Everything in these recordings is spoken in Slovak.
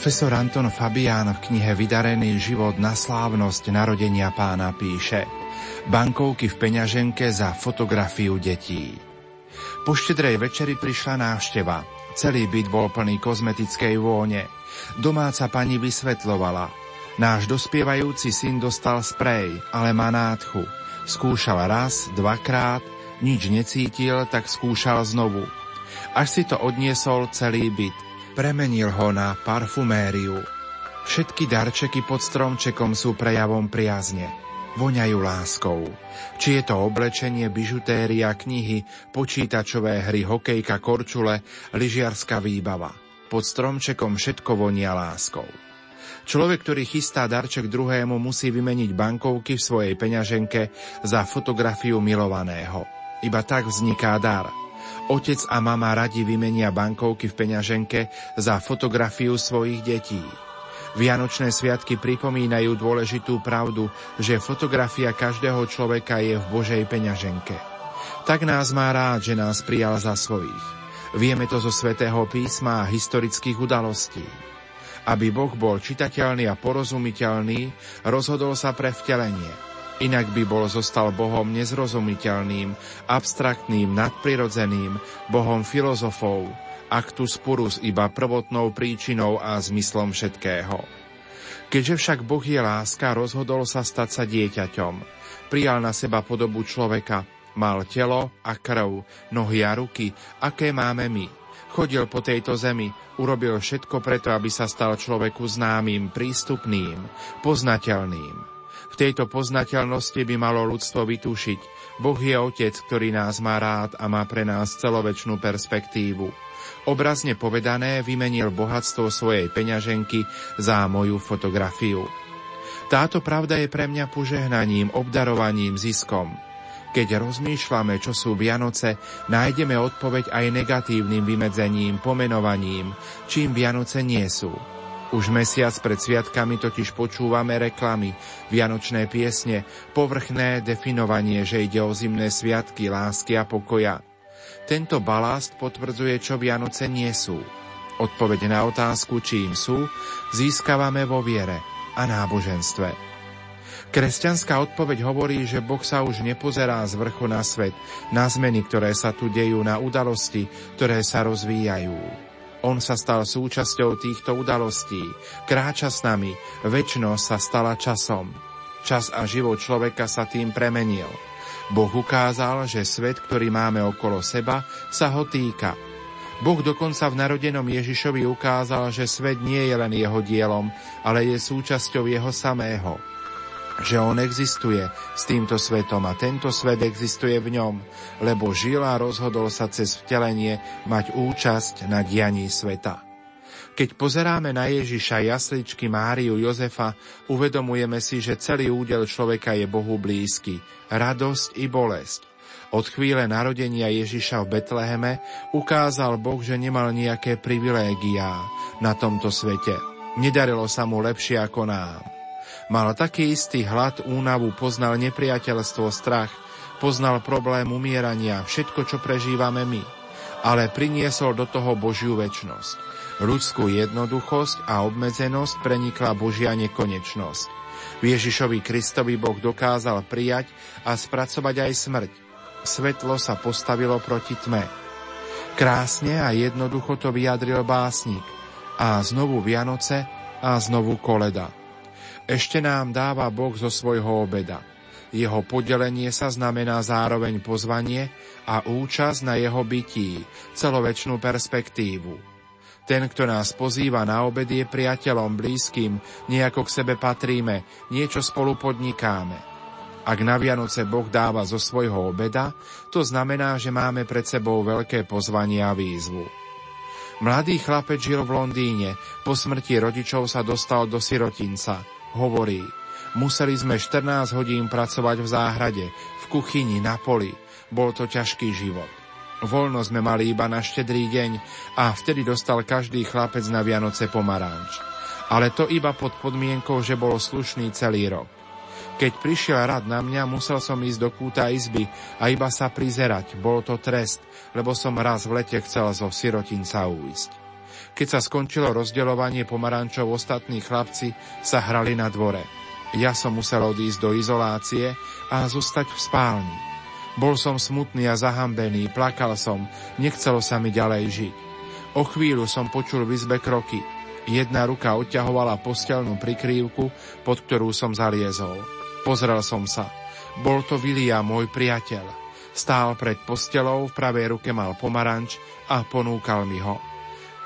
Profesor Anton Fabián v knihe Vydarený život na slávnosť narodenia pána píše Bankovky v peňaženke za fotografiu detí. Po štedrej večeri prišla návšteva. Celý byt bol plný kozmetickej vône. Domáca pani vysvetlovala. Náš dospievajúci syn dostal sprej, ale má nádchu. Skúšal raz, dvakrát, nič necítil, tak skúšal znovu. Až si to odniesol celý byt – Premenil ho na parfumériu. Všetky darčeky pod stromčekom sú prejavom priazne. Voňajú láskou. Či je to oblečenie, bižutéria, knihy, počítačové hry, hokejka, korčule, lyžiarská výbava. Pod stromčekom všetko vonia láskou. Človek, ktorý chystá darček druhému, musí vymeniť bankovky v svojej peňaženke za fotografiu milovaného. Iba tak vzniká dar – Otec a mama radi vymenia bankovky v peňaženke za fotografiu svojich detí. Vianočné sviatky pripomínajú dôležitú pravdu, že fotografia každého človeka je v Božej peňaženke. Tak nás má rád, že nás prijal za svojich. Vieme to zo svätého písma a historických udalostí. Aby Boh bol čitateľný a porozumiteľný, rozhodol sa pre vtelenie – Inak by bol zostal Bohom nezrozumiteľným, abstraktným, nadprirodzeným, Bohom filozofov, actus purus iba prvotnou príčinou a zmyslom všetkého. Keďže však Boh je láska, rozhodol sa stať sa dieťaťom. Prijal na seba podobu človeka, mal telo a krv, nohy a ruky, aké máme my. Chodil po tejto zemi, urobil všetko preto, aby sa stal človeku známym, prístupným, poznateľným tejto poznateľnosti by malo ľudstvo vytúšiť. Boh je Otec, ktorý nás má rád a má pre nás celovečnú perspektívu. Obrazne povedané vymenil bohatstvo svojej peňaženky za moju fotografiu. Táto pravda je pre mňa požehnaním, obdarovaním, ziskom. Keď rozmýšľame, čo sú Vianoce, nájdeme odpoveď aj negatívnym vymedzením, pomenovaním, čím Vianoce nie sú. Už mesiac pred sviatkami totiž počúvame reklamy, vianočné piesne, povrchné definovanie, že ide o zimné sviatky, lásky a pokoja. Tento balast potvrdzuje, čo Vianoce nie sú. Odpoveď na otázku, čím sú, získavame vo viere a náboženstve. Kresťanská odpoveď hovorí, že Boh sa už nepozerá z vrchu na svet, na zmeny, ktoré sa tu dejú, na udalosti, ktoré sa rozvíjajú. On sa stal súčasťou týchto udalostí, kráča s nami, väčnosť sa stala časom. Čas a život človeka sa tým premenil. Boh ukázal, že svet, ktorý máme okolo seba, sa ho týka. Boh dokonca v narodenom Ježišovi ukázal, že svet nie je len jeho dielom, ale je súčasťou jeho samého že on existuje s týmto svetom a tento svet existuje v ňom, lebo žil a rozhodol sa cez vtelenie mať účasť na dianí sveta. Keď pozeráme na Ježiša, jasličky, Máriu, Jozefa, uvedomujeme si, že celý údel človeka je Bohu blízky, radosť i bolesť. Od chvíle narodenia Ježiša v Betleheme ukázal Boh, že nemal nejaké privilégiá na tomto svete. Nedarilo sa mu lepšie ako nám. Mal taký istý hlad, únavu, poznal nepriateľstvo, strach, poznal problém umierania, všetko, čo prežívame my. Ale priniesol do toho Božiu väčnosť. Ľudskú jednoduchosť a obmedzenosť prenikla Božia nekonečnosť. V Ježišovi Kristovi Boh dokázal prijať a spracovať aj smrť. Svetlo sa postavilo proti tme. Krásne a jednoducho to vyjadril básnik. A znovu Vianoce a znovu koleda. Ešte nám dáva Boh zo svojho obeda. Jeho podelenie sa znamená zároveň pozvanie a účasť na jeho bytí, celovečnú perspektívu. Ten, kto nás pozýva na obed, je priateľom, blízkym, nejako k sebe patríme, niečo spolu podnikáme. Ak na Vianoce Boh dáva zo svojho obeda, to znamená, že máme pred sebou veľké pozvanie a výzvu. Mladý chlapec žil v Londýne, po smrti rodičov sa dostal do sirotinca – hovorí, museli sme 14 hodín pracovať v záhrade, v kuchyni, na poli. Bol to ťažký život. Voľno sme mali iba na štedrý deň a vtedy dostal každý chlapec na Vianoce pomaranč. Ale to iba pod podmienkou, že bol slušný celý rok. Keď prišiel rad na mňa, musel som ísť do kúta izby a iba sa prizerať. Bol to trest, lebo som raz v lete chcel zo sirotinca uísť. Keď sa skončilo rozdeľovanie pomarančov, ostatní chlapci sa hrali na dvore. Ja som musel odísť do izolácie a zostať v spálni. Bol som smutný a zahambený, plakal som, nechcelo sa mi ďalej žiť. O chvíľu som počul v izbe kroky. Jedna ruka odťahovala postelnú prikrývku, pod ktorú som zaliezol. Pozrel som sa. Bol to William, môj priateľ. Stál pred postelou, v pravej ruke mal pomaranč a ponúkal mi ho.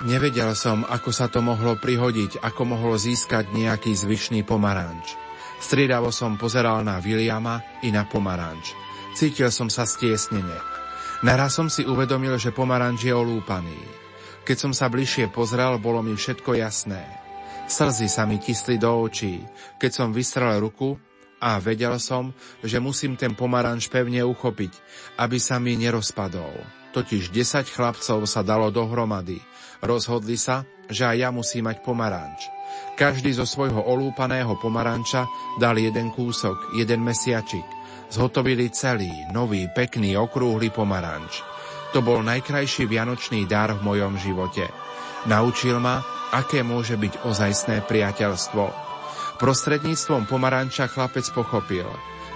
Nevedel som, ako sa to mohlo prihodiť, ako mohol získať nejaký zvyšný pomaranč. Striedavo som pozeral na Williama i na pomaranč. Cítil som sa stiesnene. Naraz som si uvedomil, že pomaranč je olúpaný. Keď som sa bližšie pozrel, bolo mi všetko jasné. Slzy sa mi tisli do očí, keď som vystrel ruku a vedel som, že musím ten pomaranč pevne uchopiť, aby sa mi nerozpadol. Totiž 10 chlapcov sa dalo dohromady – Rozhodli sa, že aj ja musím mať pomaranč. Každý zo svojho olúpaného pomaranča dal jeden kúsok, jeden mesiačik. Zhotovili celý, nový, pekný, okrúhly pomaranč. To bol najkrajší vianočný dar v mojom živote. Naučil ma, aké môže byť ozajstné priateľstvo. Prostredníctvom pomaranča chlapec pochopil.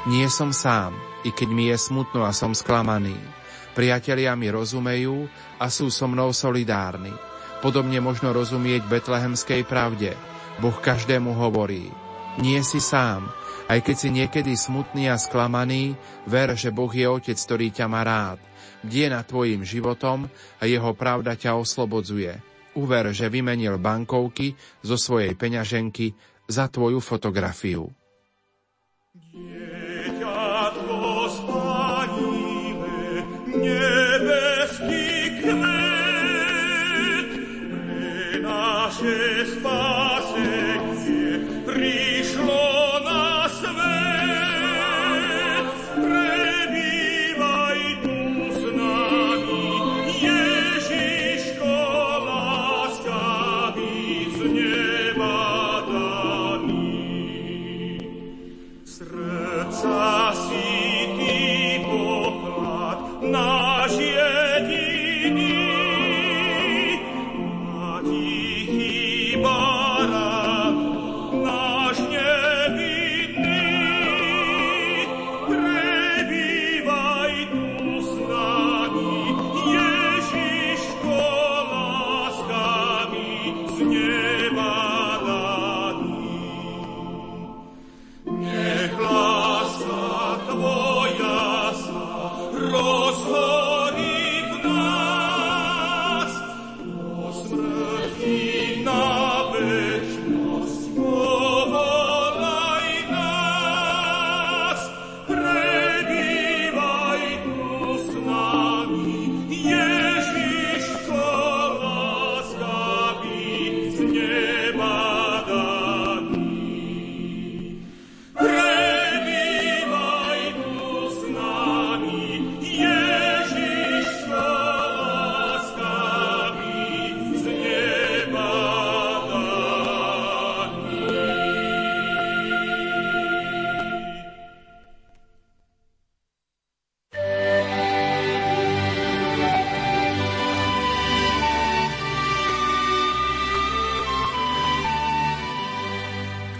Nie som sám, i keď mi je smutno a som sklamaný. Priatelia mi rozumejú a sú so mnou solidárni. Podobne možno rozumieť betlehemskej pravde. Boh každému hovorí, nie si sám, aj keď si niekedy smutný a sklamaný, ver, že Boh je Otec, ktorý ťa má rád. Die nad tvojim životom a jeho pravda ťa oslobodzuje. Uver, že vymenil bankovky zo svojej peňaženky za tvoju fotografiu.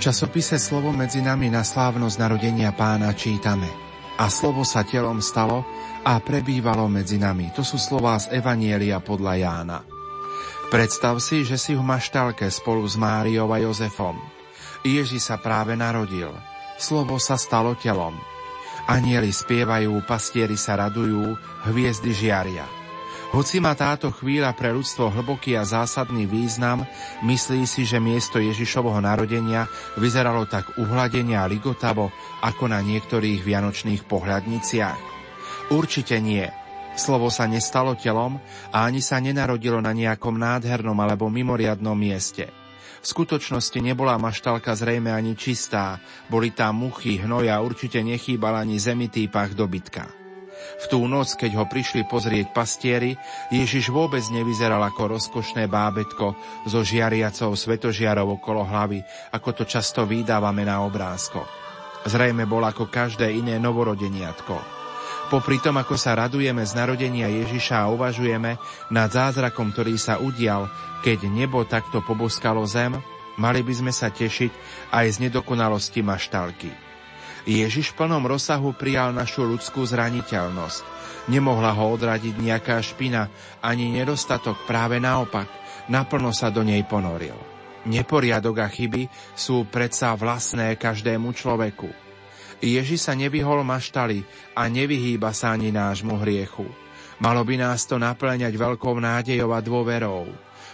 Časopise Slovo medzi nami na slávnosť narodenia pána čítame. A slovo sa telom stalo a prebývalo medzi nami. To sú slová z Evanielia podľa Jána. Predstav si, že si v maštalke spolu s Máriou a Jozefom. Ježi sa práve narodil. Slovo sa stalo telom. Anieli spievajú, pastieri sa radujú, hviezdy žiaria. Hoci má táto chvíľa pre ľudstvo hlboký a zásadný význam, myslí si, že miesto Ježišovho narodenia vyzeralo tak uhladenie a ligotavo ako na niektorých vianočných pohľadniciach? Určite nie. Slovo sa nestalo telom a ani sa nenarodilo na nejakom nádhernom alebo mimoriadnom mieste. V skutočnosti nebola maštalka zrejme ani čistá, boli tam muchy, hnoj a určite nechýbal ani zemitý pach dobytka. V tú noc, keď ho prišli pozrieť pastieri, Ježiš vôbec nevyzeral ako rozkošné bábetko so žiariacou svetožiarov okolo hlavy, ako to často vydávame na obrázkoch. Zrejme bol ako každé iné novorodeniatko. Popri tom, ako sa radujeme z narodenia Ježiša a uvažujeme nad zázrakom, ktorý sa udial, keď nebo takto poboskalo zem, mali by sme sa tešiť aj z nedokonalosti maštalky. Ježiš v plnom rozsahu prijal našu ľudskú zraniteľnosť. Nemohla ho odradiť nejaká špina, ani nedostatok, práve naopak, naplno sa do nej ponoril. Neporiadok a chyby sú predsa vlastné každému človeku. Ježi sa nevyhol maštali a nevyhýba sa ani nášmu hriechu. Malo by nás to naplňať veľkou nádejou a dôverou.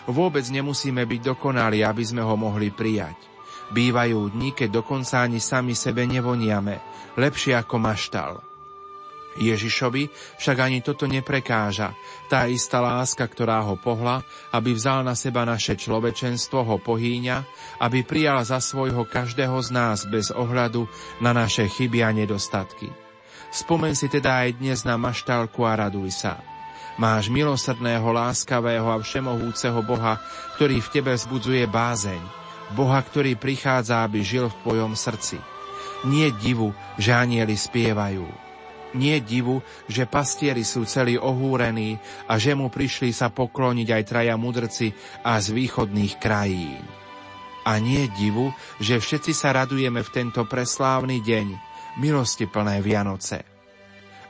Vôbec nemusíme byť dokonali, aby sme ho mohli prijať. Bývajú dni, keď dokonca ani sami sebe nevoniame, lepšie ako maštal. Ježišovi však ani toto neprekáža. Tá istá láska, ktorá ho pohla, aby vzal na seba naše človečenstvo, ho pohýňa, aby prijal za svojho každého z nás bez ohľadu na naše chyby a nedostatky. Spomen si teda aj dnes na maštálku a raduj sa. Máš milosrdného, láskavého a všemohúceho Boha, ktorý v tebe vzbudzuje bázeň. Boha, ktorý prichádza, aby žil v tvojom srdci. Nie divu, že anieli spievajú nie divu, že pastieri sú celí ohúrení a že mu prišli sa pokloniť aj traja mudrci a z východných krajín. A nie divu, že všetci sa radujeme v tento preslávny deň, milosti plné Vianoce.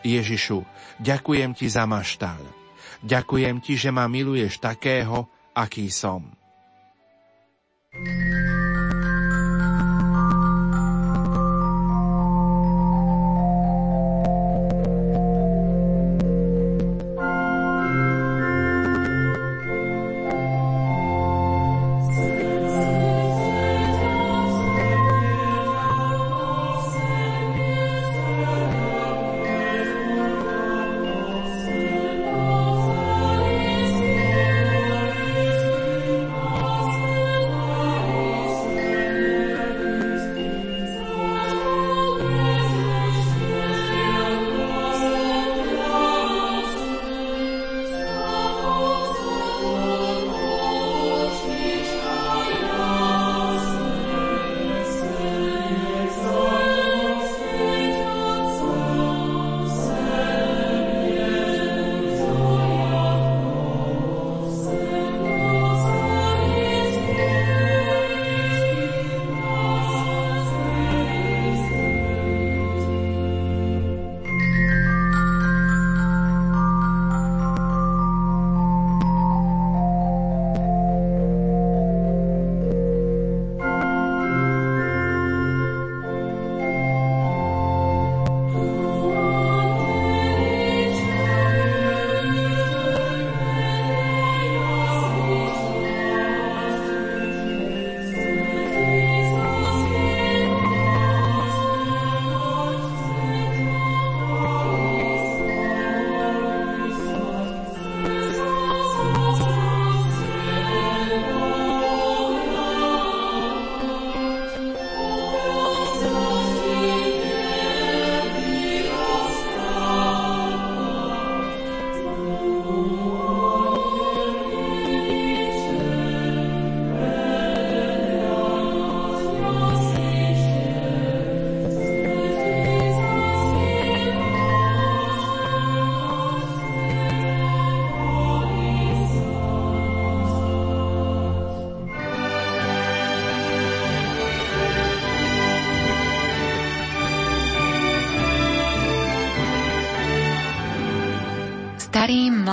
Ježišu, ďakujem ti za maštal. Ďakujem ti, že ma miluješ takého, aký som.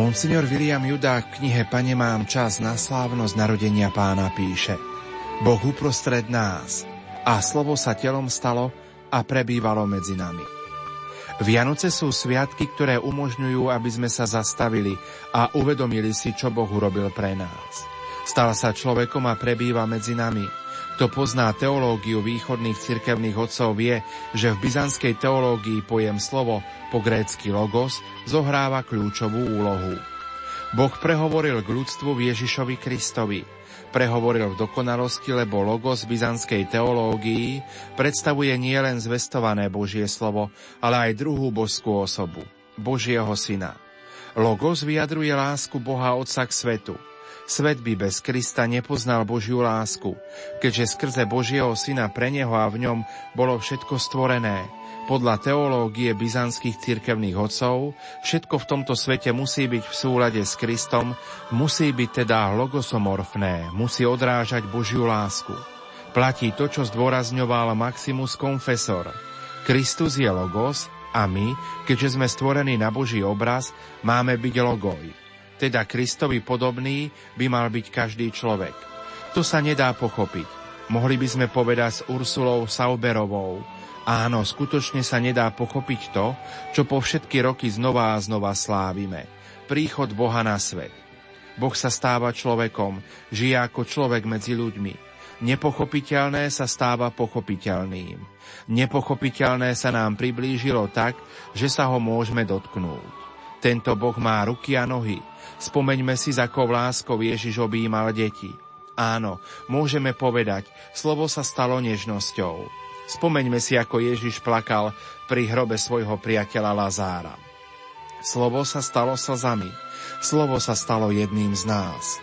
Monsignor William Judák v knihe Pane mám čas na slávnosť narodenia pána píše Boh uprostred nás a slovo sa telom stalo a prebývalo medzi nami. Vianoce sú sviatky, ktoré umožňujú, aby sme sa zastavili a uvedomili si, čo Boh urobil pre nás. Stal sa človekom a prebýva medzi nami. Kto pozná teológiu východných cirkevných otcov vie, že v byzantskej teológii pojem slovo po grécky logos zohráva kľúčovú úlohu. Boh prehovoril k ľudstvu Ježišovi Kristovi – prehovoril v dokonalosti, lebo logos byzantskej teológii predstavuje nielen zvestované Božie slovo, ale aj druhú božskú osobu, Božieho syna. Logos vyjadruje lásku Boha Otca k svetu. Svet by bez Krista nepoznal Božiu lásku, keďže skrze Božieho syna pre neho a v ňom bolo všetko stvorené, podľa teológie byzantských cirkevných otcov všetko v tomto svete musí byť v súlade s Kristom, musí byť teda logosomorfné, musí odrážať Božiu lásku. Platí to, čo zdôrazňoval Maximus Confessor. Kristus je logos a my, keďže sme stvorení na Boží obraz, máme byť logoj. Teda Kristovi podobný by mal byť každý človek. To sa nedá pochopiť. Mohli by sme povedať s Ursulou Sauberovou, Áno, skutočne sa nedá pochopiť to, čo po všetky roky znova a znova slávime. Príchod Boha na svet. Boh sa stáva človekom, žije ako človek medzi ľuďmi. Nepochopiteľné sa stáva pochopiteľným. Nepochopiteľné sa nám priblížilo tak, že sa ho môžeme dotknúť. Tento Boh má ruky a nohy. Spomeňme si, za akou láskou Ježiš objímal deti. Áno, môžeme povedať, slovo sa stalo nežnosťou. Spomeňme si, ako Ježiš plakal pri hrobe svojho priateľa Lazára. Slovo sa stalo slzami, slovo sa stalo jedným z nás.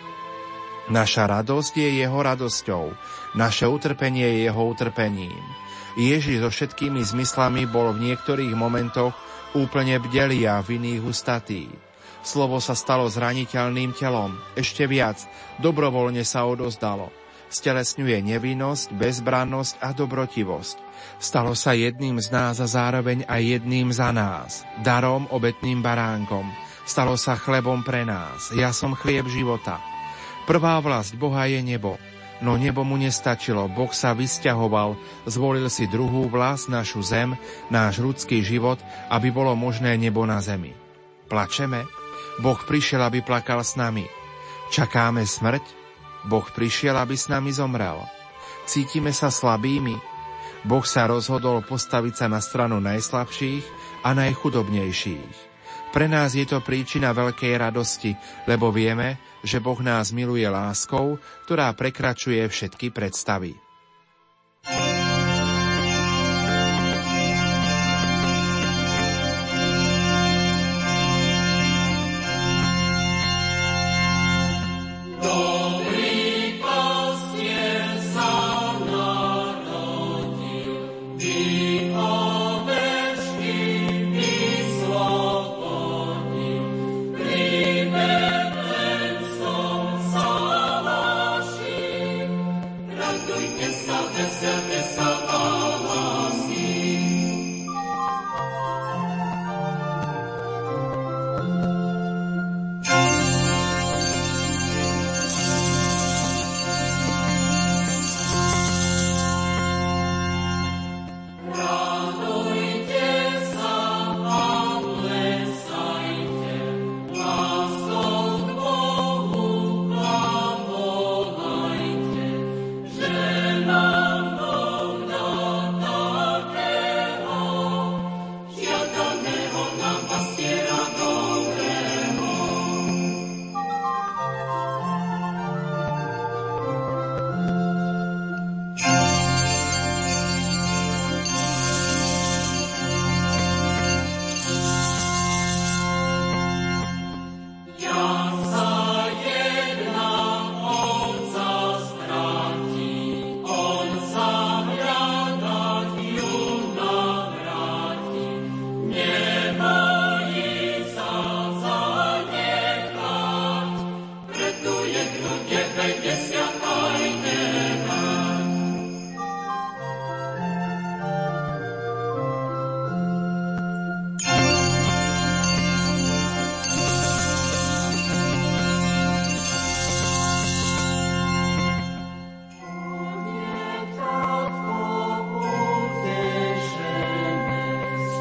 Naša radosť je jeho radosťou, naše utrpenie je jeho utrpením. Ježiš so všetkými zmyslami bol v niektorých momentoch úplne bdelý a v iných ustatý. Slovo sa stalo zraniteľným telom, ešte viac, dobrovoľne sa odozdalo – stelesňuje nevinnosť, bezbrannosť a dobrotivosť. Stalo sa jedným z nás a zároveň aj jedným za nás, darom obetným baránkom. Stalo sa chlebom pre nás, ja som chlieb života. Prvá vlast Boha je nebo, no nebo mu nestačilo, Boh sa vysťahoval, zvolil si druhú vlast, našu zem, náš ľudský život, aby bolo možné nebo na zemi. Plačeme? Boh prišiel, aby plakal s nami. Čakáme smrť? Boh prišiel, aby s nami zomrel. Cítime sa slabými. Boh sa rozhodol postaviť sa na stranu najslabších a najchudobnejších. Pre nás je to príčina veľkej radosti, lebo vieme, že Boh nás miluje láskou, ktorá prekračuje všetky predstavy.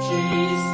Jesus.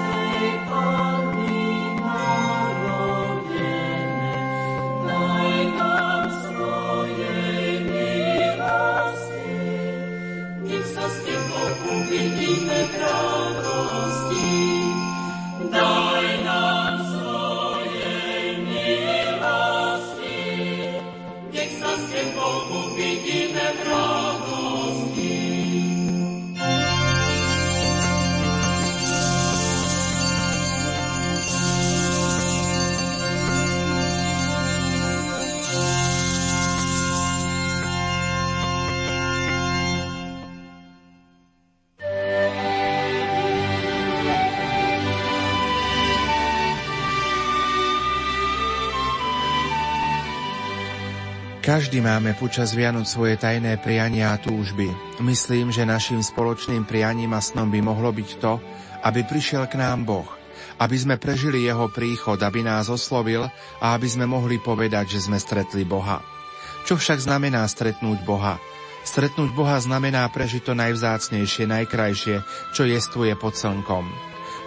Každý máme počas Vianoc svoje tajné priania a túžby. Myslím, že našim spoločným prianím a snom by mohlo byť to, aby prišiel k nám Boh, aby sme prežili Jeho príchod, aby nás oslovil a aby sme mohli povedať, že sme stretli Boha. Čo však znamená stretnúť Boha? Stretnúť Boha znamená prežiť to najvzácnejšie, najkrajšie, čo jestvuje pod slnkom.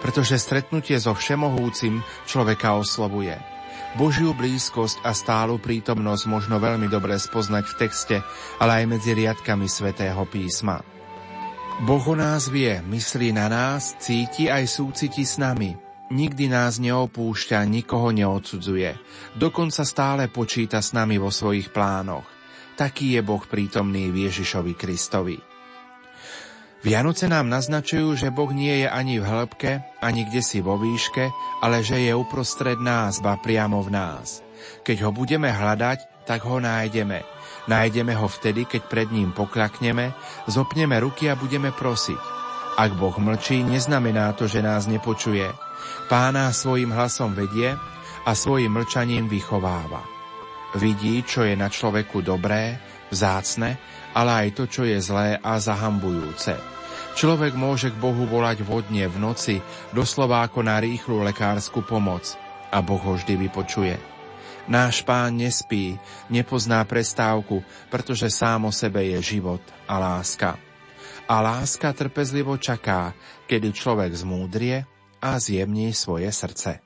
Pretože stretnutie so Všemohúcim človeka oslovuje. Božiu blízkosť a stálu prítomnosť možno veľmi dobre spoznať v texte, ale aj medzi riadkami svätého písma. Boh o nás vie, myslí na nás, cíti aj súciti s nami. Nikdy nás neopúšťa, nikoho neodsudzuje. Dokonca stále počíta s nami vo svojich plánoch. Taký je Boh prítomný v Ježišovi Kristovi. Vianoce nám naznačujú, že Boh nie je ani v hĺbke, ani kde si vo výške, ale že je uprostred nás, ba priamo v nás. Keď ho budeme hľadať, tak ho nájdeme. Nájdeme ho vtedy, keď pred ním poklakneme, zopneme ruky a budeme prosiť. Ak Boh mlčí, neznamená to, že nás nepočuje. Pána svojim hlasom vedie a svojim mlčaním vychováva. Vidí, čo je na človeku dobré, vzácne, ale aj to, čo je zlé a zahambujúce. Človek môže k Bohu volať vodne v noci, doslova ako na rýchlu lekárskú pomoc a Boh ho vždy vypočuje. Náš pán nespí, nepozná prestávku, pretože sám o sebe je život a láska. A láska trpezlivo čaká, kedy človek zmúdrie a zjemní svoje srdce.